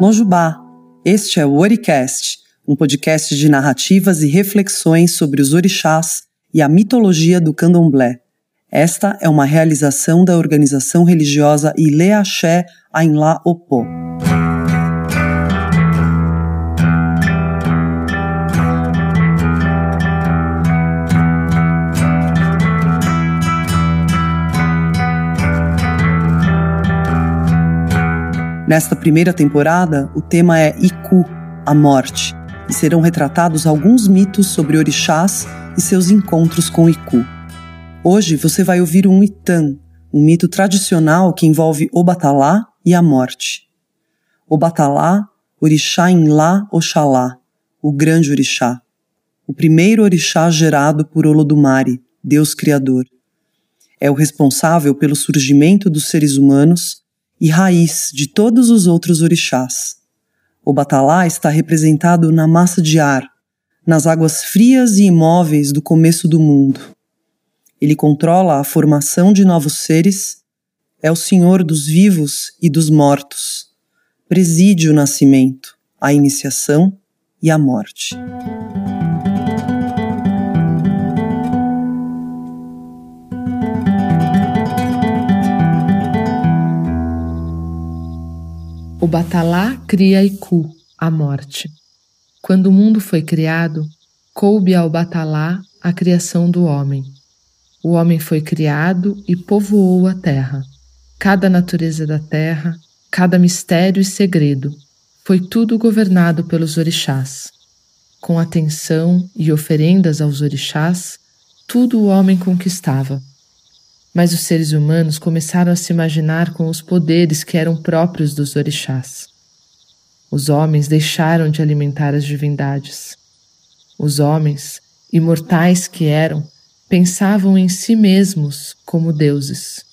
Mojubá, este é o Oricast, um podcast de narrativas e reflexões sobre os orixás e a mitologia do candomblé. Esta é uma realização da organização religiosa Ile Axé Ainlá Opó. Nesta primeira temporada, o tema é Iku, a morte, e serão retratados alguns mitos sobre orixás e seus encontros com Iku. Hoje você vai ouvir um Itan, um mito tradicional que envolve o Batalá e a morte. O Batalá, orixá em Lá Oxalá, o grande orixá. O primeiro orixá gerado por Olodumare, Deus Criador. É o responsável pelo surgimento dos seres humanos e raiz de todos os outros orixás. O batalá está representado na massa de ar, nas águas frias e imóveis do começo do mundo. Ele controla a formação de novos seres, é o senhor dos vivos e dos mortos, preside o nascimento, a iniciação e a morte. O Batalá cria Iku, a morte. Quando o mundo foi criado, coube ao Batalá a criação do homem. O homem foi criado e povoou a terra. Cada natureza da terra, cada mistério e segredo, foi tudo governado pelos orixás. Com atenção e oferendas aos orixás, tudo o homem conquistava mas os seres humanos começaram a se imaginar com os poderes que eram próprios dos orixás. Os homens deixaram de alimentar as divindades. Os homens, imortais que eram, pensavam em si mesmos como deuses.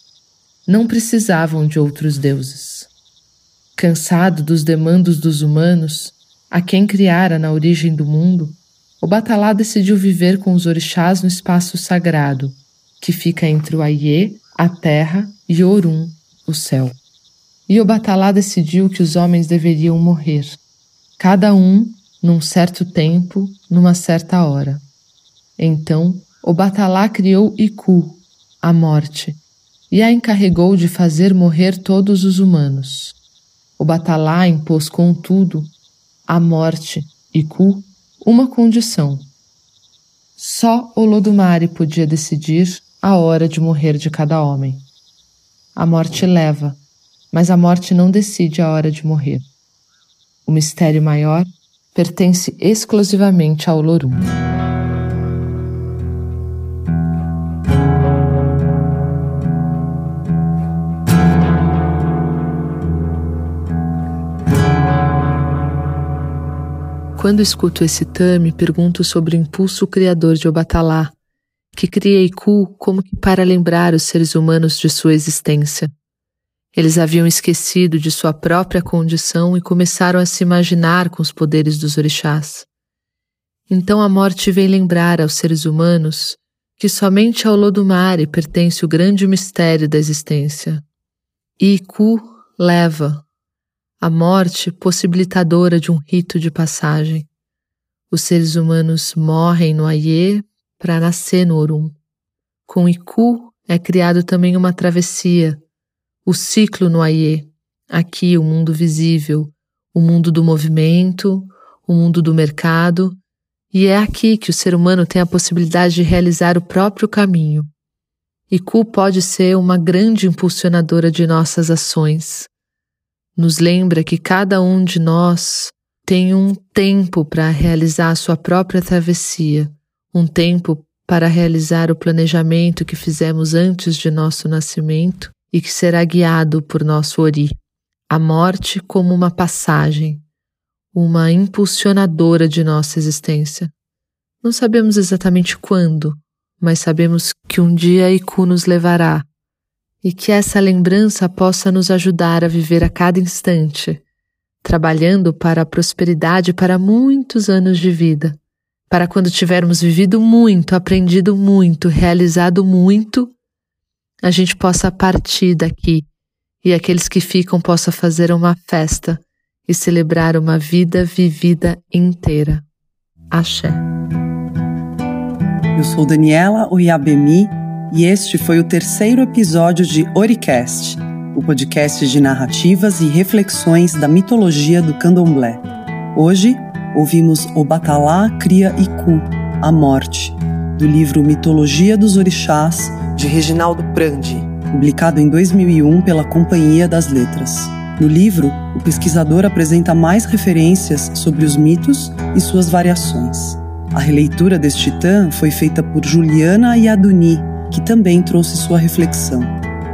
Não precisavam de outros deuses. Cansado dos demandos dos humanos, a quem criara na origem do mundo, o Batalá decidiu viver com os orixás no espaço sagrado que fica entre o Aie, a terra, e Orum, o céu. E o Batalá decidiu que os homens deveriam morrer, cada um num certo tempo, numa certa hora. Então, o Batalá criou Iku, a morte, e a encarregou de fazer morrer todos os humanos. O Batalá impôs, contudo, à morte, Iku, uma condição. Só o Lodumare podia decidir a hora de morrer de cada homem. A morte leva, mas a morte não decide a hora de morrer. O mistério maior pertence exclusivamente ao Lorum. Quando escuto esse tame, pergunto sobre o impulso criador de Obatalá, que cria Iku como que para lembrar os seres humanos de sua existência. Eles haviam esquecido de sua própria condição e começaram a se imaginar com os poderes dos orixás. Então a morte vem lembrar aos seres humanos que somente ao Lodumare pertence o grande mistério da existência. Iku leva, a morte possibilitadora de um rito de passagem. Os seres humanos morrem no Aie para nascer no Orum. Com Iku é criado também uma travessia, o ciclo no Aie, aqui o mundo visível, o mundo do movimento, o mundo do mercado, e é aqui que o ser humano tem a possibilidade de realizar o próprio caminho. Iku pode ser uma grande impulsionadora de nossas ações. Nos lembra que cada um de nós tem um tempo para realizar a sua própria travessia um tempo para realizar o planejamento que fizemos antes de nosso nascimento e que será guiado por nosso Ori. A morte como uma passagem, uma impulsionadora de nossa existência. Não sabemos exatamente quando, mas sabemos que um dia Iku nos levará e que essa lembrança possa nos ajudar a viver a cada instante, trabalhando para a prosperidade para muitos anos de vida para quando tivermos vivido muito, aprendido muito, realizado muito, a gente possa partir daqui e aqueles que ficam possam fazer uma festa e celebrar uma vida vivida inteira. Axé. Eu sou Daniela Oyabemi e este foi o terceiro episódio de Oricast, o podcast de narrativas e reflexões da mitologia do candomblé. Hoje, ouvimos O Batalá Cria Iku, A Morte, do livro Mitologia dos Orixás, de Reginaldo Prandi, publicado em 2001 pela Companhia das Letras. No livro, o pesquisador apresenta mais referências sobre os mitos e suas variações. A releitura deste titã foi feita por Juliana Iaduni, que também trouxe sua reflexão.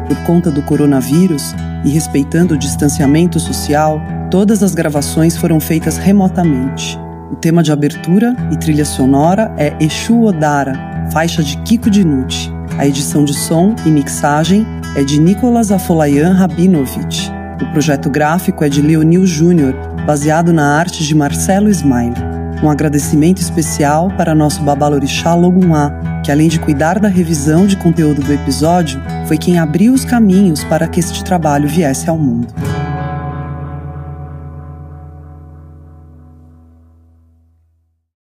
Por conta do coronavírus e respeitando o distanciamento social, todas as gravações foram feitas remotamente. O tema de abertura e trilha sonora é Exu Odara, faixa de Kiko Dinucci. A edição de som e mixagem é de Nicolas Afolayan Rabinovich. O projeto gráfico é de Leonil Júnior, baseado na arte de Marcelo Smile. Um agradecimento especial para nosso babalorixá Logumá, que além de cuidar da revisão de conteúdo do episódio, foi quem abriu os caminhos para que este trabalho viesse ao mundo.